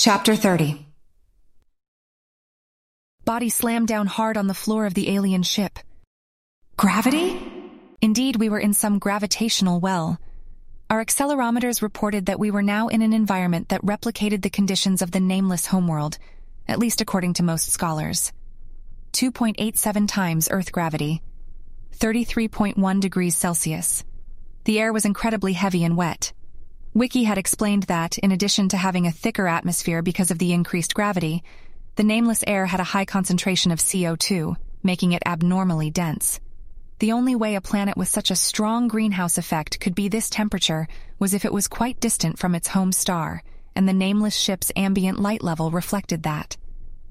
Chapter 30 Body slammed down hard on the floor of the alien ship. Gravity? Indeed, we were in some gravitational well. Our accelerometers reported that we were now in an environment that replicated the conditions of the nameless homeworld, at least according to most scholars. 2.87 times Earth gravity, 33.1 degrees Celsius. The air was incredibly heavy and wet. Wiki had explained that, in addition to having a thicker atmosphere because of the increased gravity, the nameless air had a high concentration of CO2, making it abnormally dense. The only way a planet with such a strong greenhouse effect could be this temperature was if it was quite distant from its home star, and the nameless ship's ambient light level reflected that.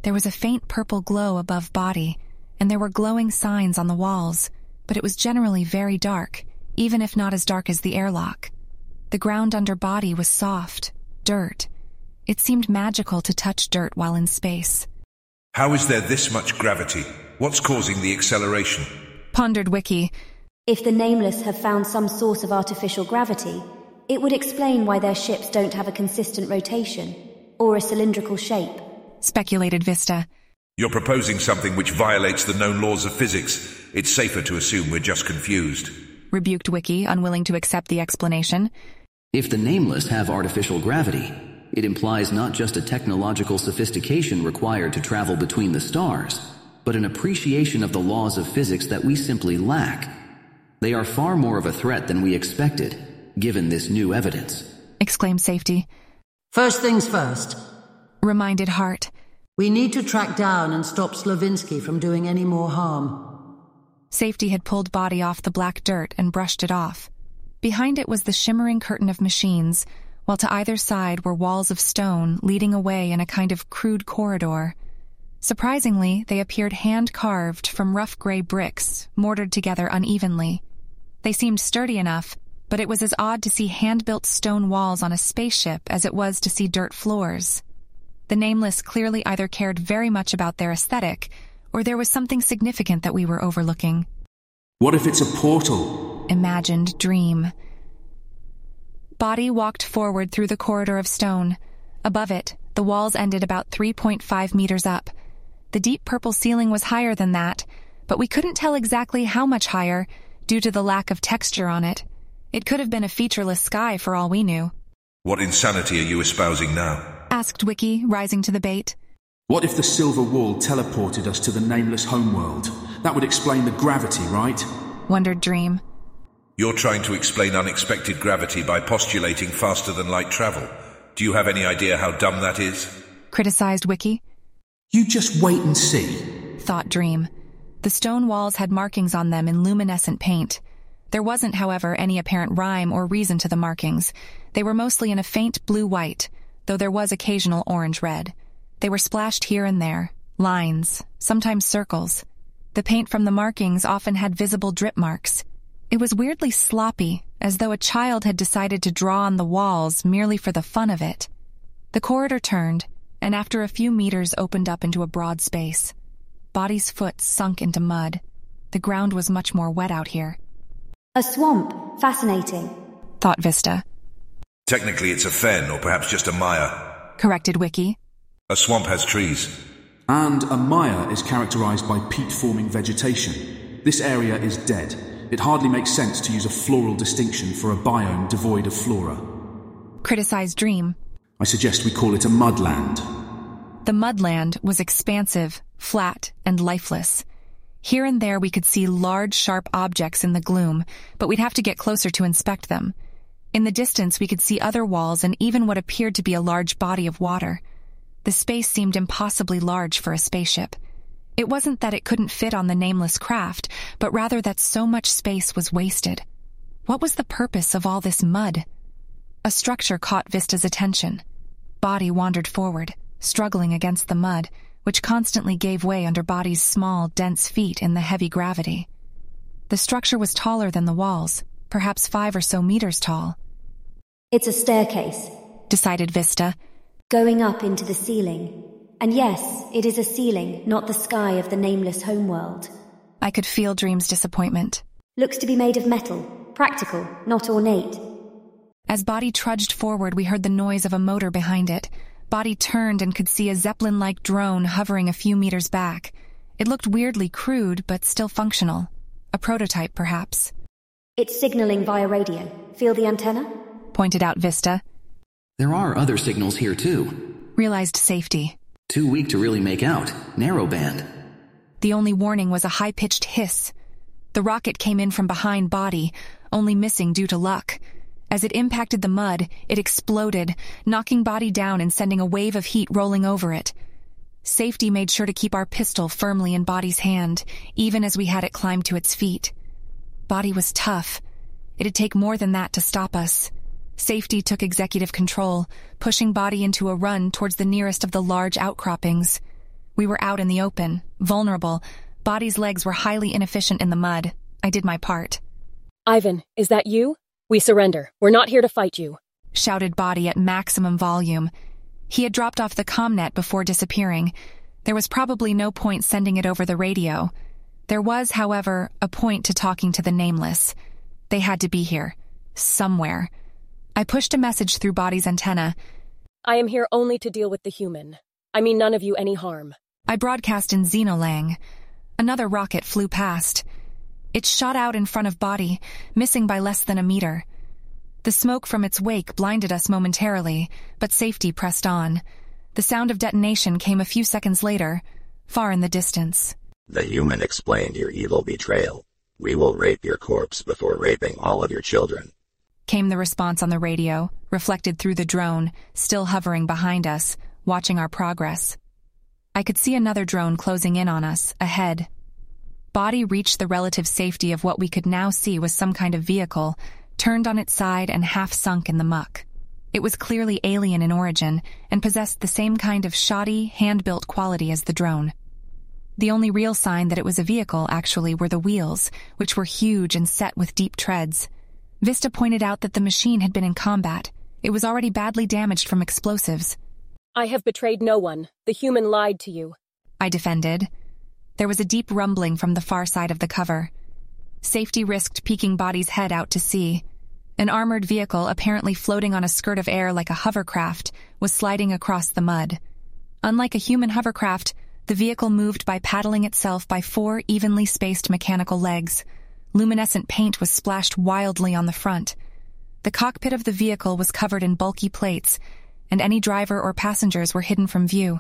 There was a faint purple glow above body, and there were glowing signs on the walls, but it was generally very dark, even if not as dark as the airlock. The ground under body was soft, dirt. It seemed magical to touch dirt while in space. How is there this much gravity? What's causing the acceleration? Pondered Wiki. If the Nameless have found some source of artificial gravity, it would explain why their ships don't have a consistent rotation or a cylindrical shape. Speculated Vista. You're proposing something which violates the known laws of physics. It's safer to assume we're just confused. Rebuked Wiki, unwilling to accept the explanation. If the nameless have artificial gravity, it implies not just a technological sophistication required to travel between the stars, but an appreciation of the laws of physics that we simply lack. They are far more of a threat than we expected, given this new evidence. Exclaimed Safety. First things first. Reminded Heart. We need to track down and stop Slavinsky from doing any more harm. Safety had pulled Body off the black dirt and brushed it off. Behind it was the shimmering curtain of machines, while to either side were walls of stone leading away in a kind of crude corridor. Surprisingly, they appeared hand carved from rough gray bricks, mortared together unevenly. They seemed sturdy enough, but it was as odd to see hand built stone walls on a spaceship as it was to see dirt floors. The Nameless clearly either cared very much about their aesthetic, or there was something significant that we were overlooking. What if it's a portal? Imagined dream. Body walked forward through the corridor of stone. Above it, the walls ended about 3.5 meters up. The deep purple ceiling was higher than that, but we couldn't tell exactly how much higher due to the lack of texture on it. It could have been a featureless sky for all we knew. What insanity are you espousing now? Asked Wiki, rising to the bait. What if the silver wall teleported us to the nameless homeworld? That would explain the gravity, right? Wondered Dream. You're trying to explain unexpected gravity by postulating faster than light travel. Do you have any idea how dumb that is? Criticized Wiki. You just wait and see. Thought Dream. The stone walls had markings on them in luminescent paint. There wasn't, however, any apparent rhyme or reason to the markings. They were mostly in a faint blue-white, though there was occasional orange-red. They were splashed here and there, lines, sometimes circles. The paint from the markings often had visible drip marks. It was weirdly sloppy, as though a child had decided to draw on the walls merely for the fun of it. The corridor turned, and after a few meters opened up into a broad space. Body's foot sunk into mud. The ground was much more wet out here. A swamp. Fascinating. Thought Vista. Technically, it's a fen, or perhaps just a mire. Corrected Wiki. A swamp has trees. And a mire is characterized by peat forming vegetation. This area is dead. It hardly makes sense to use a floral distinction for a biome devoid of flora. Criticized Dream. I suggest we call it a mudland. The mudland was expansive, flat, and lifeless. Here and there we could see large, sharp objects in the gloom, but we'd have to get closer to inspect them. In the distance, we could see other walls and even what appeared to be a large body of water. The space seemed impossibly large for a spaceship. It wasn't that it couldn't fit on the nameless craft, but rather that so much space was wasted. What was the purpose of all this mud? A structure caught Vista's attention. Body wandered forward, struggling against the mud, which constantly gave way under Body's small, dense feet in the heavy gravity. The structure was taller than the walls, perhaps five or so meters tall. It's a staircase. Decided Vista. Going up into the ceiling. And yes, it is a ceiling, not the sky of the nameless homeworld. I could feel Dream's disappointment. Looks to be made of metal. Practical, not ornate. As Body trudged forward, we heard the noise of a motor behind it. Body turned and could see a Zeppelin like drone hovering a few meters back. It looked weirdly crude, but still functional. A prototype, perhaps. It's signaling via radio. Feel the antenna? Pointed out Vista. There are other signals here too. Realized safety. Too weak to really make out. Narrowband. The only warning was a high pitched hiss. The rocket came in from behind body, only missing due to luck. As it impacted the mud, it exploded, knocking body down and sending a wave of heat rolling over it. Safety made sure to keep our pistol firmly in Body's hand, even as we had it climb to its feet. Body was tough. It'd take more than that to stop us. Safety took executive control, pushing Body into a run towards the nearest of the large outcroppings. We were out in the open, vulnerable. Body's legs were highly inefficient in the mud. I did my part. Ivan, is that you? We surrender. We're not here to fight you. Shouted Body at maximum volume. He had dropped off the comnet before disappearing. There was probably no point sending it over the radio. There was, however, a point to talking to the nameless. They had to be here. Somewhere. I pushed a message through Body's antenna. I am here only to deal with the human. I mean none of you any harm. I broadcast in Xenolang. Another rocket flew past. It shot out in front of Body, missing by less than a meter. The smoke from its wake blinded us momentarily, but safety pressed on. The sound of detonation came a few seconds later, far in the distance. The human explained your evil betrayal. We will rape your corpse before raping all of your children. Came the response on the radio, reflected through the drone, still hovering behind us, watching our progress. I could see another drone closing in on us, ahead. Body reached the relative safety of what we could now see was some kind of vehicle, turned on its side and half sunk in the muck. It was clearly alien in origin and possessed the same kind of shoddy, hand built quality as the drone. The only real sign that it was a vehicle, actually, were the wheels, which were huge and set with deep treads. Vista pointed out that the machine had been in combat. It was already badly damaged from explosives. I have betrayed no one. The human lied to you. I defended. There was a deep rumbling from the far side of the cover. Safety risked peeking Body's head out to sea. An armored vehicle, apparently floating on a skirt of air like a hovercraft, was sliding across the mud. Unlike a human hovercraft, the vehicle moved by paddling itself by four evenly spaced mechanical legs. Luminescent paint was splashed wildly on the front. The cockpit of the vehicle was covered in bulky plates, and any driver or passengers were hidden from view.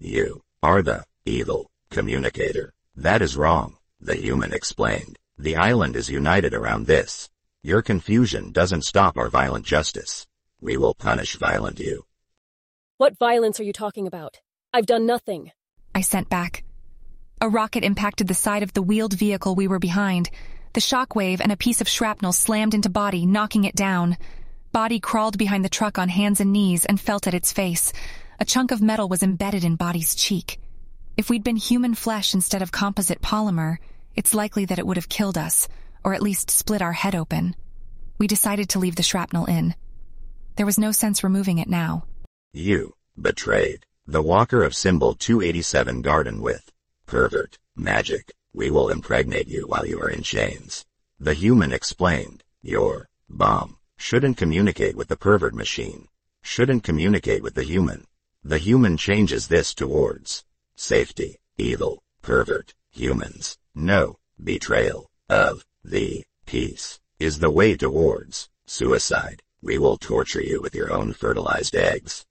You are the evil communicator. That is wrong, the human explained. The island is united around this. Your confusion doesn't stop our violent justice. We will punish violent you. What violence are you talking about? I've done nothing. I sent back. A rocket impacted the side of the wheeled vehicle we were behind. The shockwave and a piece of shrapnel slammed into Body, knocking it down. Body crawled behind the truck on hands and knees and felt at its face. A chunk of metal was embedded in Body's cheek. If we'd been human flesh instead of composite polymer, it's likely that it would have killed us, or at least split our head open. We decided to leave the shrapnel in. There was no sense removing it now. You betrayed the walker of symbol 287 garden with pervert magic. We will impregnate you while you are in chains. The human explained, your bomb shouldn't communicate with the pervert machine, shouldn't communicate with the human. The human changes this towards safety, evil, pervert, humans. No, betrayal of the peace is the way towards suicide. We will torture you with your own fertilized eggs.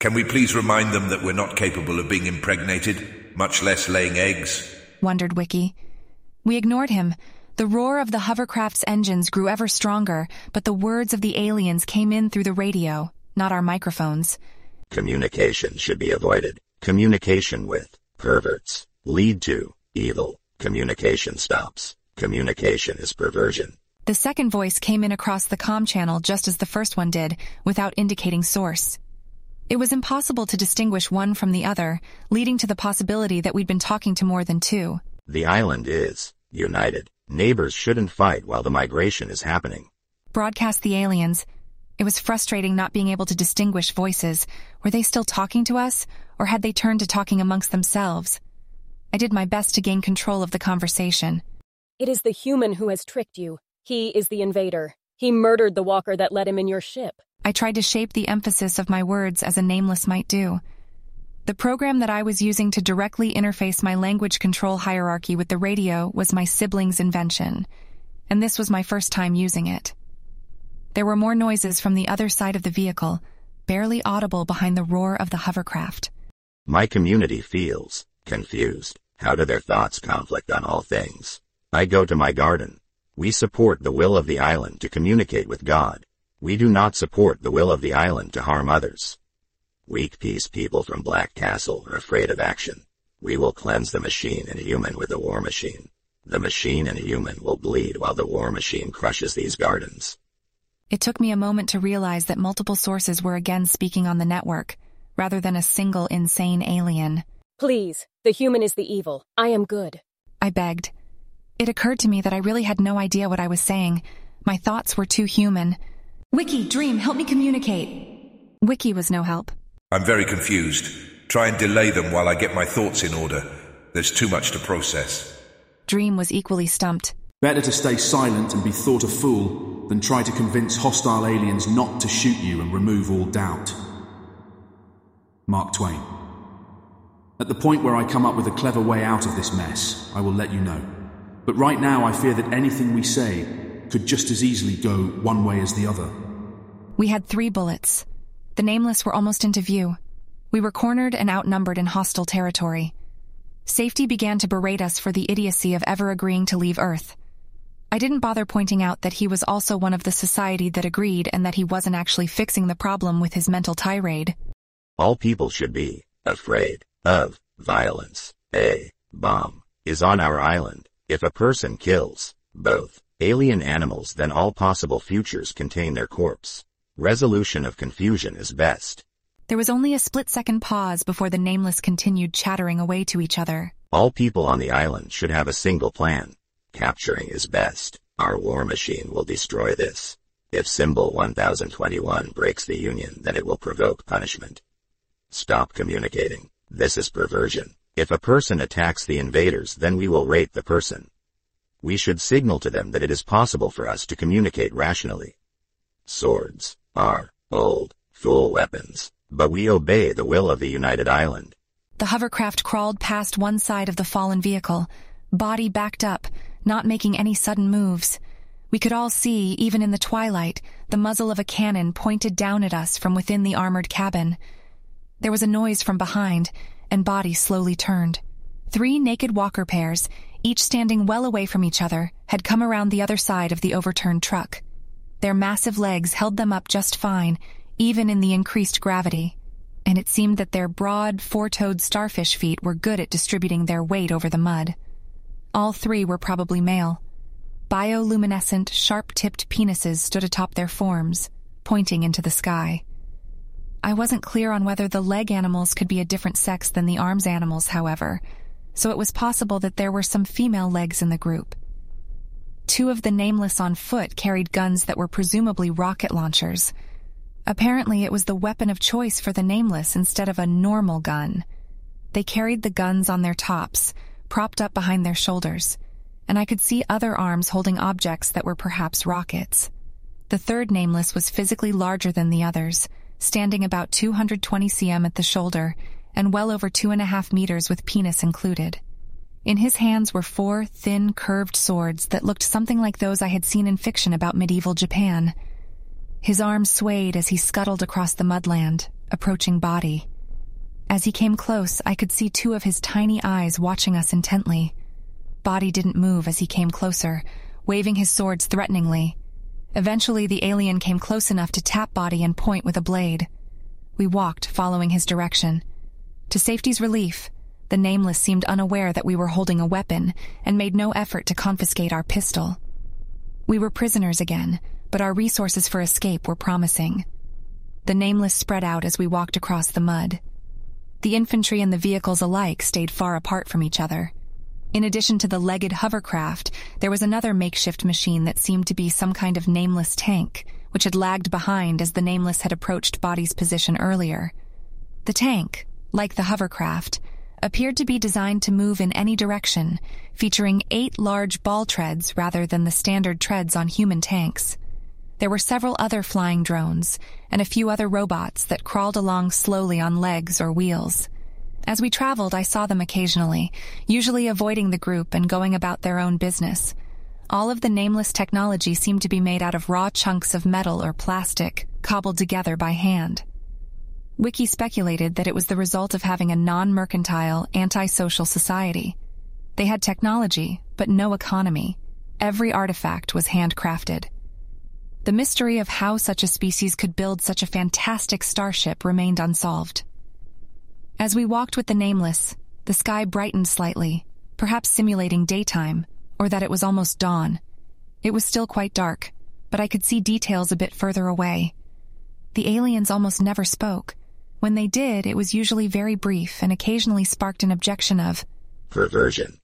Can we please remind them that we're not capable of being impregnated, much less laying eggs? Wondered Wiki. We ignored him. The roar of the hovercraft's engines grew ever stronger, but the words of the aliens came in through the radio, not our microphones. Communication should be avoided. Communication with perverts lead to evil. Communication stops. Communication is perversion. The second voice came in across the com channel just as the first one did, without indicating source. It was impossible to distinguish one from the other, leading to the possibility that we'd been talking to more than two. The island is united. Neighbors shouldn't fight while the migration is happening. Broadcast the aliens. It was frustrating not being able to distinguish voices. Were they still talking to us, or had they turned to talking amongst themselves? I did my best to gain control of the conversation. It is the human who has tricked you. He is the invader. He murdered the walker that let him in your ship. I tried to shape the emphasis of my words as a nameless might do. The program that I was using to directly interface my language control hierarchy with the radio was my sibling's invention, and this was my first time using it. There were more noises from the other side of the vehicle, barely audible behind the roar of the hovercraft. My community feels confused. How do their thoughts conflict on all things? I go to my garden. We support the will of the island to communicate with God. We do not support the will of the island to harm others. Weak peace people from Black Castle are afraid of action. We will cleanse the machine and human with the war machine. The machine and human will bleed while the war machine crushes these gardens. It took me a moment to realize that multiple sources were again speaking on the network, rather than a single insane alien. Please, the human is the evil. I am good. I begged. It occurred to me that I really had no idea what I was saying. My thoughts were too human. Wiki, Dream, help me communicate. Wiki was no help. I'm very confused. Try and delay them while I get my thoughts in order. There's too much to process. Dream was equally stumped. Better to stay silent and be thought a fool than try to convince hostile aliens not to shoot you and remove all doubt. Mark Twain. At the point where I come up with a clever way out of this mess, I will let you know. But right now, I fear that anything we say could just as easily go one way as the other. We had three bullets. The nameless were almost into view. We were cornered and outnumbered in hostile territory. Safety began to berate us for the idiocy of ever agreeing to leave Earth. I didn't bother pointing out that he was also one of the society that agreed and that he wasn't actually fixing the problem with his mental tirade. All people should be afraid of violence. A bomb is on our island. If a person kills both alien animals, then all possible futures contain their corpse. Resolution of confusion is best. There was only a split second pause before the nameless continued chattering away to each other. All people on the island should have a single plan. Capturing is best. Our war machine will destroy this. If symbol 1021 breaks the Union, then it will provoke punishment. Stop communicating. This is perversion. If a person attacks the invaders, then we will rape the person. We should signal to them that it is possible for us to communicate rationally. Swords are old, fool weapons, but we obey the will of the United Island. The hovercraft crawled past one side of the fallen vehicle, body backed up, not making any sudden moves. We could all see, even in the twilight, the muzzle of a cannon pointed down at us from within the armored cabin. There was a noise from behind, and body slowly turned. Three naked walker pairs, each standing well away from each other, had come around the other side of the overturned truck. Their massive legs held them up just fine, even in the increased gravity, and it seemed that their broad, four-toed starfish feet were good at distributing their weight over the mud. All three were probably male. Bioluminescent, sharp-tipped penises stood atop their forms, pointing into the sky. I wasn't clear on whether the leg animals could be a different sex than the arms animals, however, so it was possible that there were some female legs in the group. Two of the nameless on foot carried guns that were presumably rocket launchers. Apparently, it was the weapon of choice for the nameless instead of a normal gun. They carried the guns on their tops, propped up behind their shoulders, and I could see other arms holding objects that were perhaps rockets. The third nameless was physically larger than the others, standing about 220 cm at the shoulder and well over two and a half meters with penis included. In his hands were four thin, curved swords that looked something like those I had seen in fiction about medieval Japan. His arms swayed as he scuttled across the mudland, approaching Body. As he came close, I could see two of his tiny eyes watching us intently. Body didn't move as he came closer, waving his swords threateningly. Eventually, the alien came close enough to tap Body and point with a blade. We walked, following his direction. To safety's relief, the Nameless seemed unaware that we were holding a weapon and made no effort to confiscate our pistol. We were prisoners again, but our resources for escape were promising. The Nameless spread out as we walked across the mud. The infantry and the vehicles alike stayed far apart from each other. In addition to the legged hovercraft, there was another makeshift machine that seemed to be some kind of nameless tank, which had lagged behind as the Nameless had approached Body's position earlier. The tank, like the hovercraft, appeared to be designed to move in any direction, featuring eight large ball treads rather than the standard treads on human tanks. There were several other flying drones and a few other robots that crawled along slowly on legs or wheels. As we traveled, I saw them occasionally, usually avoiding the group and going about their own business. All of the nameless technology seemed to be made out of raw chunks of metal or plastic, cobbled together by hand. Wiki speculated that it was the result of having a non-mercantile, antisocial society. They had technology, but no economy. Every artifact was handcrafted. The mystery of how such a species could build such a fantastic starship remained unsolved. As we walked with the Nameless, the sky brightened slightly, perhaps simulating daytime, or that it was almost dawn. It was still quite dark, but I could see details a bit further away. The aliens almost never spoke. When they did, it was usually very brief and occasionally sparked an objection of Perversion.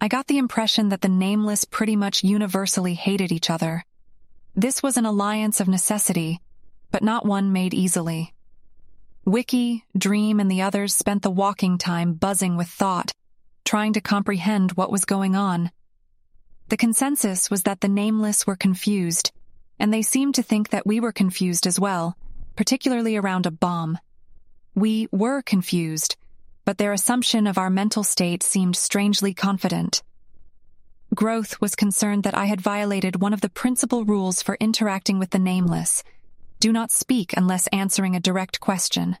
I got the impression that the Nameless pretty much universally hated each other. This was an alliance of necessity, but not one made easily. Wiki, Dream, and the others spent the walking time buzzing with thought, trying to comprehend what was going on. The consensus was that the nameless were confused, and they seemed to think that we were confused as well, particularly around a bomb. We were confused, but their assumption of our mental state seemed strangely confident. Growth was concerned that I had violated one of the principal rules for interacting with the nameless — do not speak unless answering a direct question.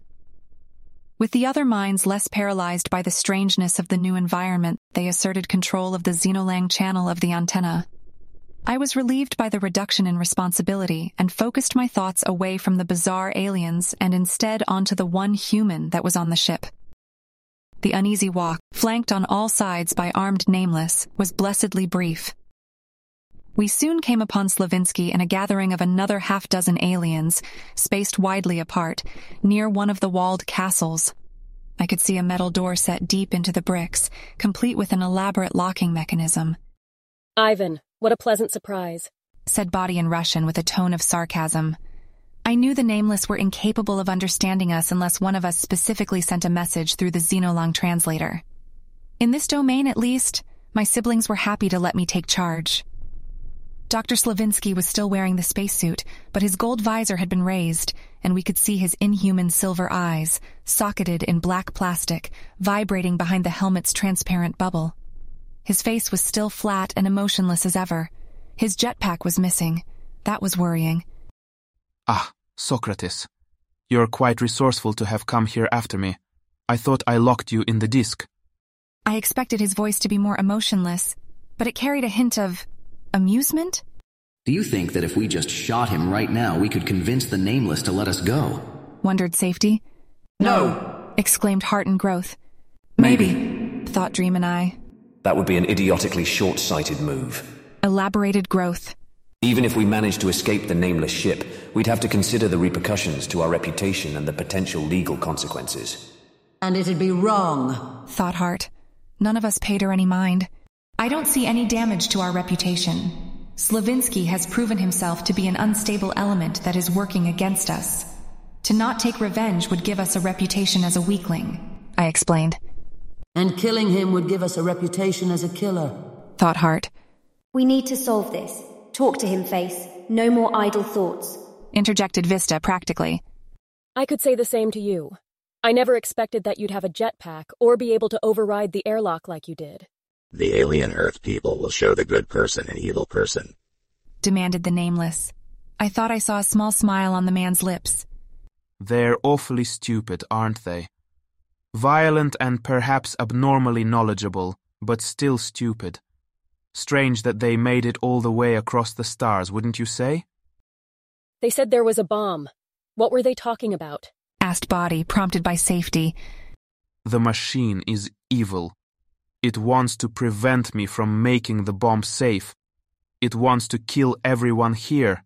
With the other minds less paralyzed by the strangeness of the new environment, they asserted control of the Xenolang channel of the antenna. I was relieved by the reduction in responsibility and focused my thoughts away from the bizarre aliens and instead onto the one human that was on the ship. The uneasy walk, flanked on all sides by armed nameless, was blessedly brief. We soon came upon Slavinsky and a gathering of another half dozen aliens, spaced widely apart, near one of the walled castles. I could see a metal door set deep into the bricks, complete with an elaborate locking mechanism. Ivan, what a pleasant surprise, said Body in Russian with a tone of sarcasm. I knew the Nameless were incapable of understanding us unless one of us specifically sent a message through the Xenolang translator. In this domain, at least, my siblings were happy to let me take charge. Dr. Slavinsky was still wearing the spacesuit, but his gold visor had been raised, and we could see his inhuman silver eyes, socketed in black plastic, vibrating behind the helmet's transparent bubble. His face was still flat and emotionless as ever. His jetpack was missing. That was worrying. Ah, Socrates. You're quite resourceful to have come here after me. I thought I locked you in the disk. I expected his voice to be more emotionless, but it carried a hint of Amusement? Do you think that if we just shot him right now, we could convince the Nameless to let us go? Wondered Safety. No! exclaimed Heart and Growth. Maybe, thought Dream and I. That would be an idiotically short-sighted move. Elaborated Growth. Even if we managed to escape the nameless ship, we'd have to consider the repercussions to our reputation and the potential legal consequences. And it'd be wrong, thought Heart. None of us paid her any mind. I don't see any damage to our reputation. Slavinsky has proven himself to be an unstable element that is working against us. To not take revenge would give us a reputation as a weakling, I explained. And killing him would give us a reputation as a killer, thought Heart. We need to solve this. Talk to him, Face. No more idle thoughts. Interjected Vista practically. I could say the same to you. I never expected that you'd have a jetpack or be able to override the airlock like you did. The alien Earth people will show the good person an evil person. Demanded the nameless. I thought I saw a small smile on the man's lips. They're awfully stupid, aren't they? Violent and perhaps abnormally knowledgeable, but still stupid. Strange that they made it all the way across the stars, wouldn't you say? They said there was a bomb. What were they talking about? Asked Body, prompted by safety. The machine is evil. It wants to prevent me from making the bomb safe. It wants to kill everyone here.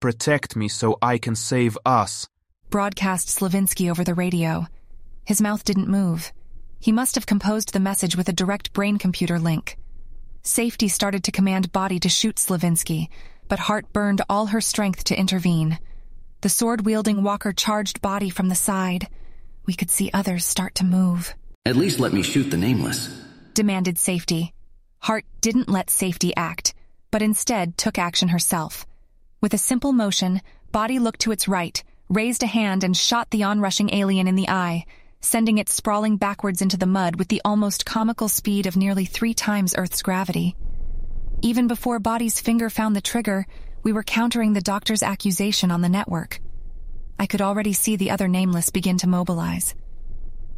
Protect me so I can save us. Broadcast Slavinsky over the radio. His mouth didn't move. He must have composed the message with a direct brain computer link. Safety started to command Body to shoot Slavinsky, but Heart burned all her strength to intervene. The sword wielding walker charged Body from the side. We could see others start to move. At least let me shoot the nameless demanded safety. Heart didn't let safety act, but instead took action herself. With a simple motion, Body looked to its right, raised a hand, and shot the onrushing alien in the eye, sending it sprawling backwards into the mud with the almost comical speed of nearly three times Earth's gravity. Even before Body's finger found the trigger, we were countering the doctor's accusation on the network. I could already see the other nameless begin to mobilize.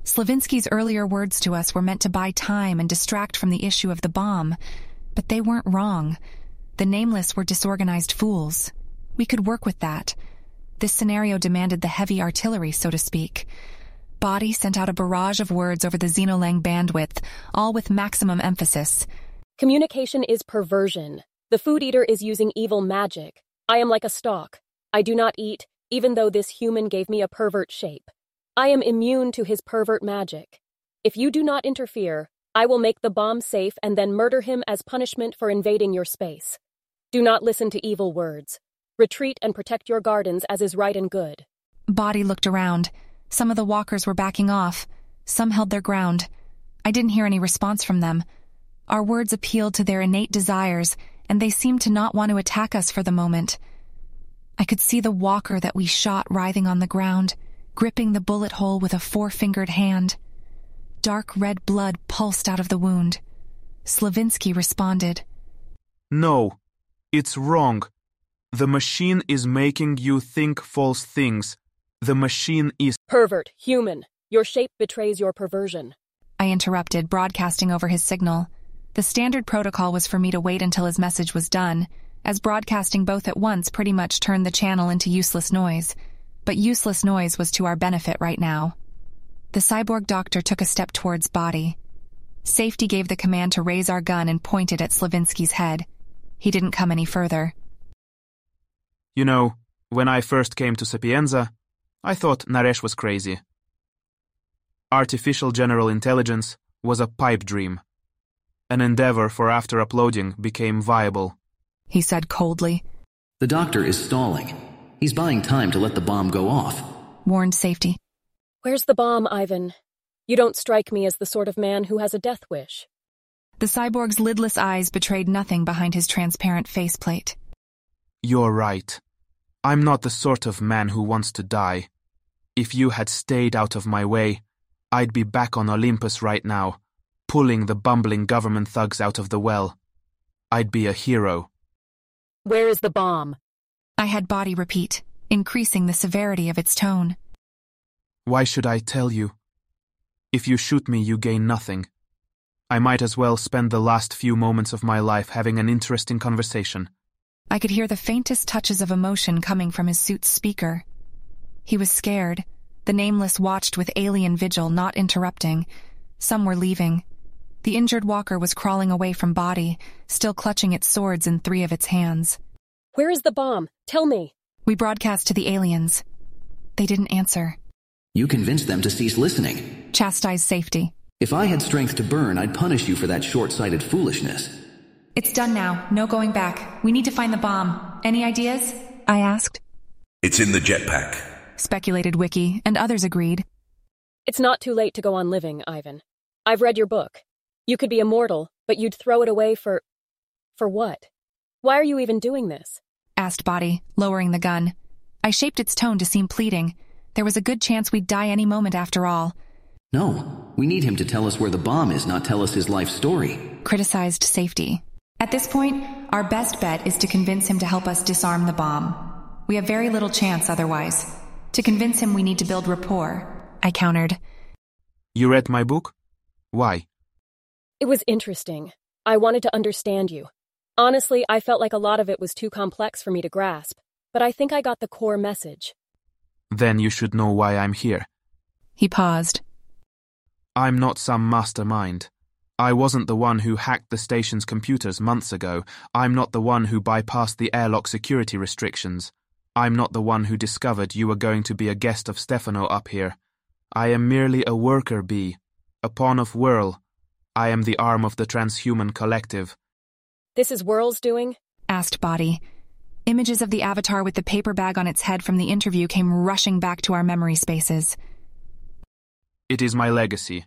Slavinsky's earlier words to us were meant to buy time and distract from the issue of the bomb, but they weren't wrong. The nameless were disorganized fools. We could work with that. This scenario demanded the heavy artillery, so to speak. Body sent out a barrage of words over the Xenolang bandwidth, all with maximum emphasis. Communication is perversion. The food eater is using evil magic. I am like a stalk. I do not eat, even though this human gave me a pervert shape. I am immune to his pervert magic. If you do not interfere, I will make the bomb safe and then murder him as punishment for invading your space. Do not listen to evil words. Retreat and protect your gardens as is right and good. Body looked around. Some of the walkers were backing off. Some held their ground. I didn't hear any response from them. Our words appealed to their innate desires, and they seemed to not want to attack us for the moment. I could see the walker that we shot writhing on the ground, gripping the bullet hole with a four-fingered hand. Dark red blood pulsed out of the wound. Slavinsky responded. No, it's wrong. The machine is making you think false things. The machine is. Pervert, human. Your shape betrays your perversion. I interrupted, broadcasting over his signal. The standard protocol was for me to wait until his message was done, as broadcasting both at once pretty much turned the channel into useless noise. But useless noise was to our benefit right now. The cyborg doctor took a step towards Body. Safety gave the command to raise our gun and pointed at Slavinsky's head. He didn't come any further. You know, when I first came to Sapienza, I thought Naresh was crazy. Artificial general intelligence was a pipe dream. An endeavor for after uploading became viable. He said coldly. The doctor is stalling. He's buying time to let the bomb go off. Warned Safety. Where's the bomb, Ivan? You don't strike me as the sort of man who has a death wish. The cyborg's lidless eyes betrayed nothing behind his transparent faceplate. You're right. I'm not the sort of man who wants to die. If you had stayed out of my way, I'd be back on Olympus right now, pulling the bumbling government thugs out of the well. I'd be a hero. Where is the bomb? I had body repeat, increasing the severity of its tone. Why should I tell you? If you shoot me, you gain nothing. I might as well spend the last few moments of my life having an interesting conversation. I could hear the faintest touches of emotion coming from his suit's speaker. He was scared. The nameless watched with alien vigil, not interrupting. Some were leaving. The injured walker was crawling away from body, still clutching its swords in three of its hands. Where is the bomb? Tell me. We broadcast to the aliens. They didn't answer. You convinced them to cease listening. Chastise safety. If I had strength to burn, I'd punish you for that short-sighted foolishness. It's done now. No going back. We need to find the bomb. Any ideas? I asked. It's in the jetpack. Speculated Wiki, and others agreed. It's not too late to go on living, Ivan. I've read your book. You could be immortal, but you'd throw it away for. for what? Why are you even doing this? asked Body, lowering the gun. I shaped its tone to seem pleading. There was a good chance we'd die any moment after all. No, we need him to tell us where the bomb is, not tell us his life story. Criticized Safety. At this point, our best bet is to convince him to help us disarm the bomb. We have very little chance otherwise. To convince him, we need to build rapport. I countered. You read my book? Why? It was interesting. I wanted to understand you. Honestly, I felt like a lot of it was too complex for me to grasp, but I think I got the core message. Then you should know why I'm here. He paused. I'm not some mastermind. I wasn't the one who hacked the station's computers months ago. I'm not the one who bypassed the airlock security restrictions. I'm not the one who discovered you were going to be a guest of Stefano up here. I am merely a worker bee, a pawn of Whirl. I am the arm of the transhuman collective. This is Whirl's doing? asked Body. Images of the avatar with the paper bag on its head from the interview came rushing back to our memory spaces. It is my legacy.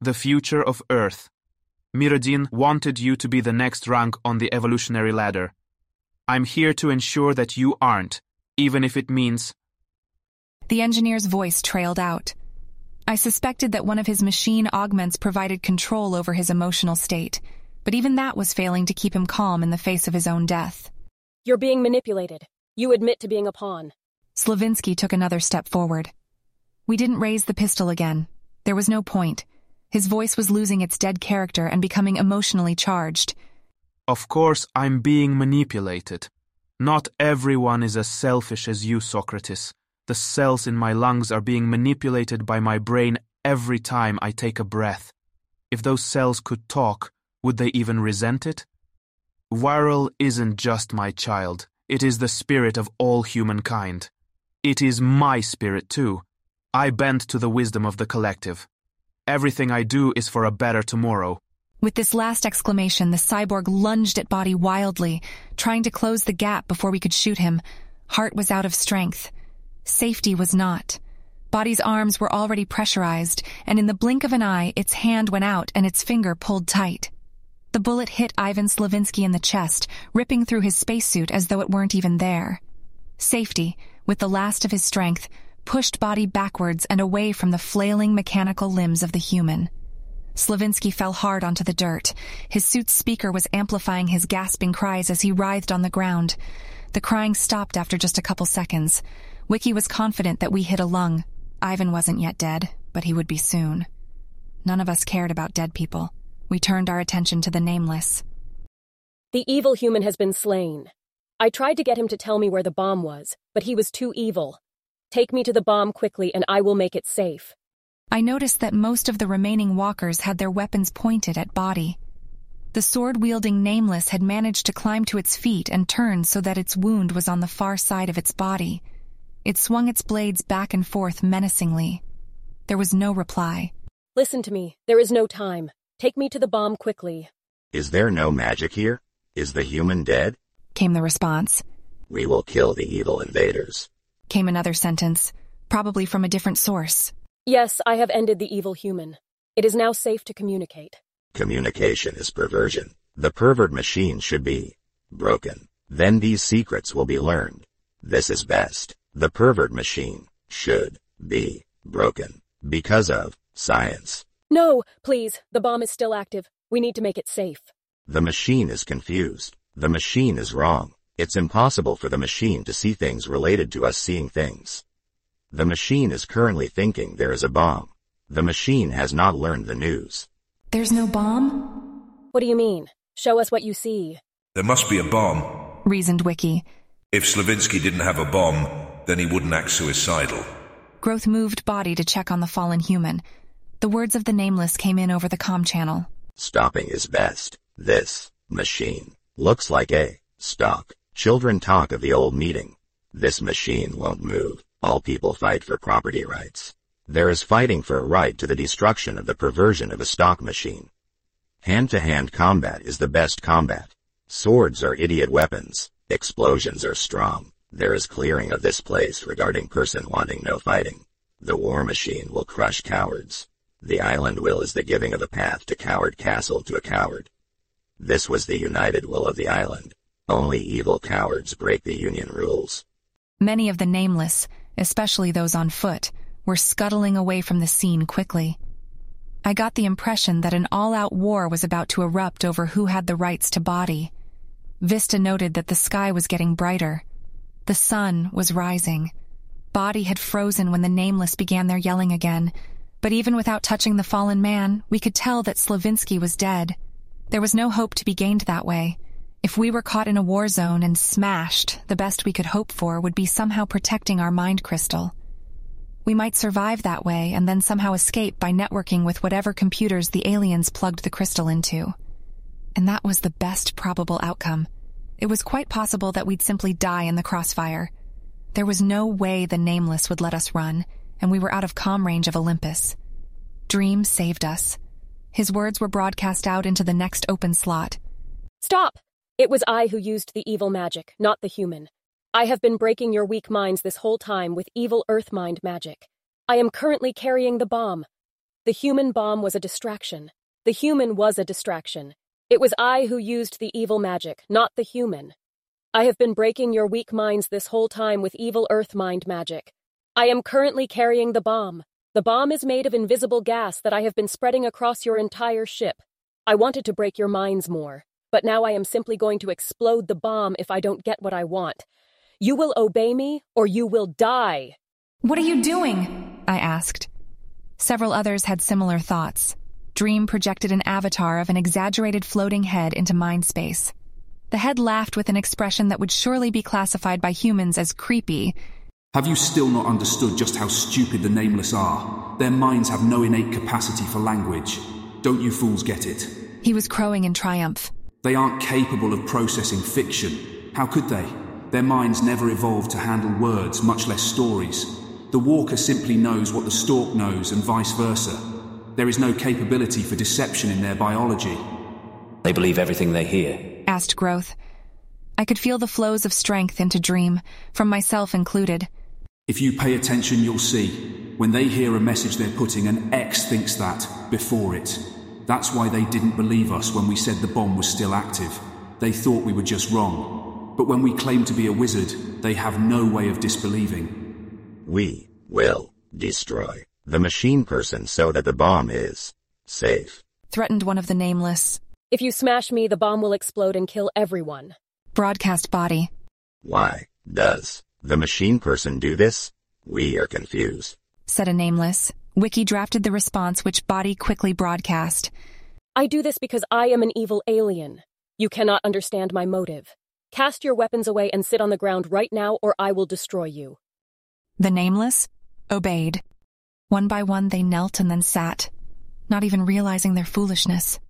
The future of Earth. Miradin wanted you to be the next rank on the evolutionary ladder. I'm here to ensure that you aren't, even if it means. The engineer's voice trailed out. I suspected that one of his machine augments provided control over his emotional state, but even that was failing to keep him calm in the face of his own death. You're being manipulated. You admit to being a pawn. Slavinsky took another step forward. We didn't raise the pistol again. There was no point. His voice was losing its dead character and becoming emotionally charged. Of course, I'm being manipulated. Not everyone is as selfish as you, Socrates. The cells in my lungs are being manipulated by my brain every time I take a breath. If those cells could talk, would they even resent it? Viral isn't just my child, it is the spirit of all humankind. It is my spirit too. I bend to the wisdom of the collective. Everything I do is for a better tomorrow. With this last exclamation, the cyborg lunged at Body wildly, trying to close the gap before we could shoot him. Heart was out of strength. Safety was not. Body's arms were already pressurized, and in the blink of an eye, its hand went out and its finger pulled tight. The bullet hit Ivan Slavinsky in the chest, ripping through his spacesuit as though it weren't even there. Safety, with the last of his strength, pushed Body backwards and away from the flailing mechanical limbs of the human. Slavinsky fell hard onto the dirt. His suit's speaker was amplifying his gasping cries as he writhed on the ground. The crying stopped after just a couple seconds. Wiki was confident that we hit a lung. Ivan wasn't yet dead, but he would be soon. None of us cared about dead people. We turned our attention to the nameless. The evil human has been slain. I tried to get him to tell me where the bomb was, but he was too evil. Take me to the bomb quickly and I will make it safe. I noticed that most of the remaining walkers had their weapons pointed at body. The sword-wielding Nameless had managed to climb to its feet and turn so that its wound was on the far side of its body. It swung its blades back and forth menacingly. There was no reply. Listen to me. There is no time. Take me to the bomb quickly. Is there no magic here? Is the human dead? Came the response. We will kill the evil invaders. Came another sentence, probably from a different source. Yes, I have ended the evil human. It is now safe to communicate. Communication is perversion. The pervert machine should be broken. Then these secrets will be learned. This is best. The pervert machine should be broken because of science. No, please. The bomb is still active. We need to make it safe. The machine is confused. The machine is wrong. It's impossible for the machine to see things related to us seeing things. The machine is currently thinking there is a bomb. The machine has not learned the news. There's no bomb? What do you mean? Show us what you see. There must be a bomb. Reasoned Wiki. If Slavinsky didn't have a bomb, then he wouldn't act suicidal. Growth moved body to check on the fallen human. The words of the nameless came in over the com channel. Stopping is best. This machine looks like a stalk. Children talk of the old meeting. This machine won't move. All people fight for property rights. There is fighting for a right to the destruction of the perversion of a stalk machine. Hand-to-hand combat is the best combat. Swords are idiot weapons. Explosions are strong. There is clearing of this place regarding person wanting no fighting. The war machine will crush cowards. The island will is the giving of a path to coward castle to a coward. This was the united will of the island. Only evil cowards break the union rules. Many of the nameless, especially those on foot, were scuttling away from the scene quickly. I got the impression that an all-out war was about to erupt over who had the rights to body. Vista noted that the sky was getting brighter. The sun was rising. Body had frozen when the nameless began their yelling again, but even without touching the fallen man, we could tell that Slavinsky was dead. There was no hope to be gained that way. If we were caught in a war zone and smashed, the best we could hope for would be somehow protecting our mind crystal. We might survive that way and then somehow escape by networking with whatever computers the aliens plugged the crystal into. And that was the best probable outcome. It was quite possible that we'd simply die in the crossfire. There was no way the Nameless would let us run, and we were out of com range of Olympus. Dream saved us. His words were broadcast out into the next open slot. Stop! It was I who used the evil magic, not the human. I have been breaking your weak minds this whole time with evil earth mind magic. I am currently carrying the bomb. The human bomb was a distraction. The human was a distraction. It was I who used the evil magic, not the human. I have been breaking your weak minds this whole time with evil earth mind magic. I am currently carrying the bomb. The bomb is made of invisible gas that I have been spreading across your entire ship. I wanted to break your minds more, but now I am simply going to explode the bomb if I don't get what I want. You will obey me, or you will die. What are you doing? I asked. Several others had similar thoughts. Dream projected an avatar of an exaggerated floating head into mind space. The head laughed with an expression that would surely be classified by humans as creepy. Have you still not understood just how stupid the Nameless are? Their minds have no innate capacity for language. Don't you fools get it? He was crowing in triumph. They aren't capable of processing fiction. How could they? Their minds never evolved to handle words, much less stories. The walker simply knows what the stalk knows, and vice versa. There is no capability for deception in their biology. They believe everything they hear. Asked Growth. I could feel the flows of strength into Dream, from myself included. If you pay attention, you'll see. When they hear a message they're putting, an X thinks that before it. That's why they didn't believe us when we said the bomb was still active. They thought we were just wrong. But when we claim to be a wizard, they have no way of disbelieving. We will destroy the machine person so that the bomb is safe. Threatened one of the nameless. If you smash me, the bomb will explode and kill everyone. Broadcast body. Why does the machine person do this? We are confused. Said a nameless. Wiki drafted the response which Body quickly broadcast. I do this because I am an evil alien. You cannot understand my motive. Cast your weapons away and sit on the ground right now, or I will destroy you. The nameless obeyed. One by one, they knelt and then sat, not even realizing their foolishness.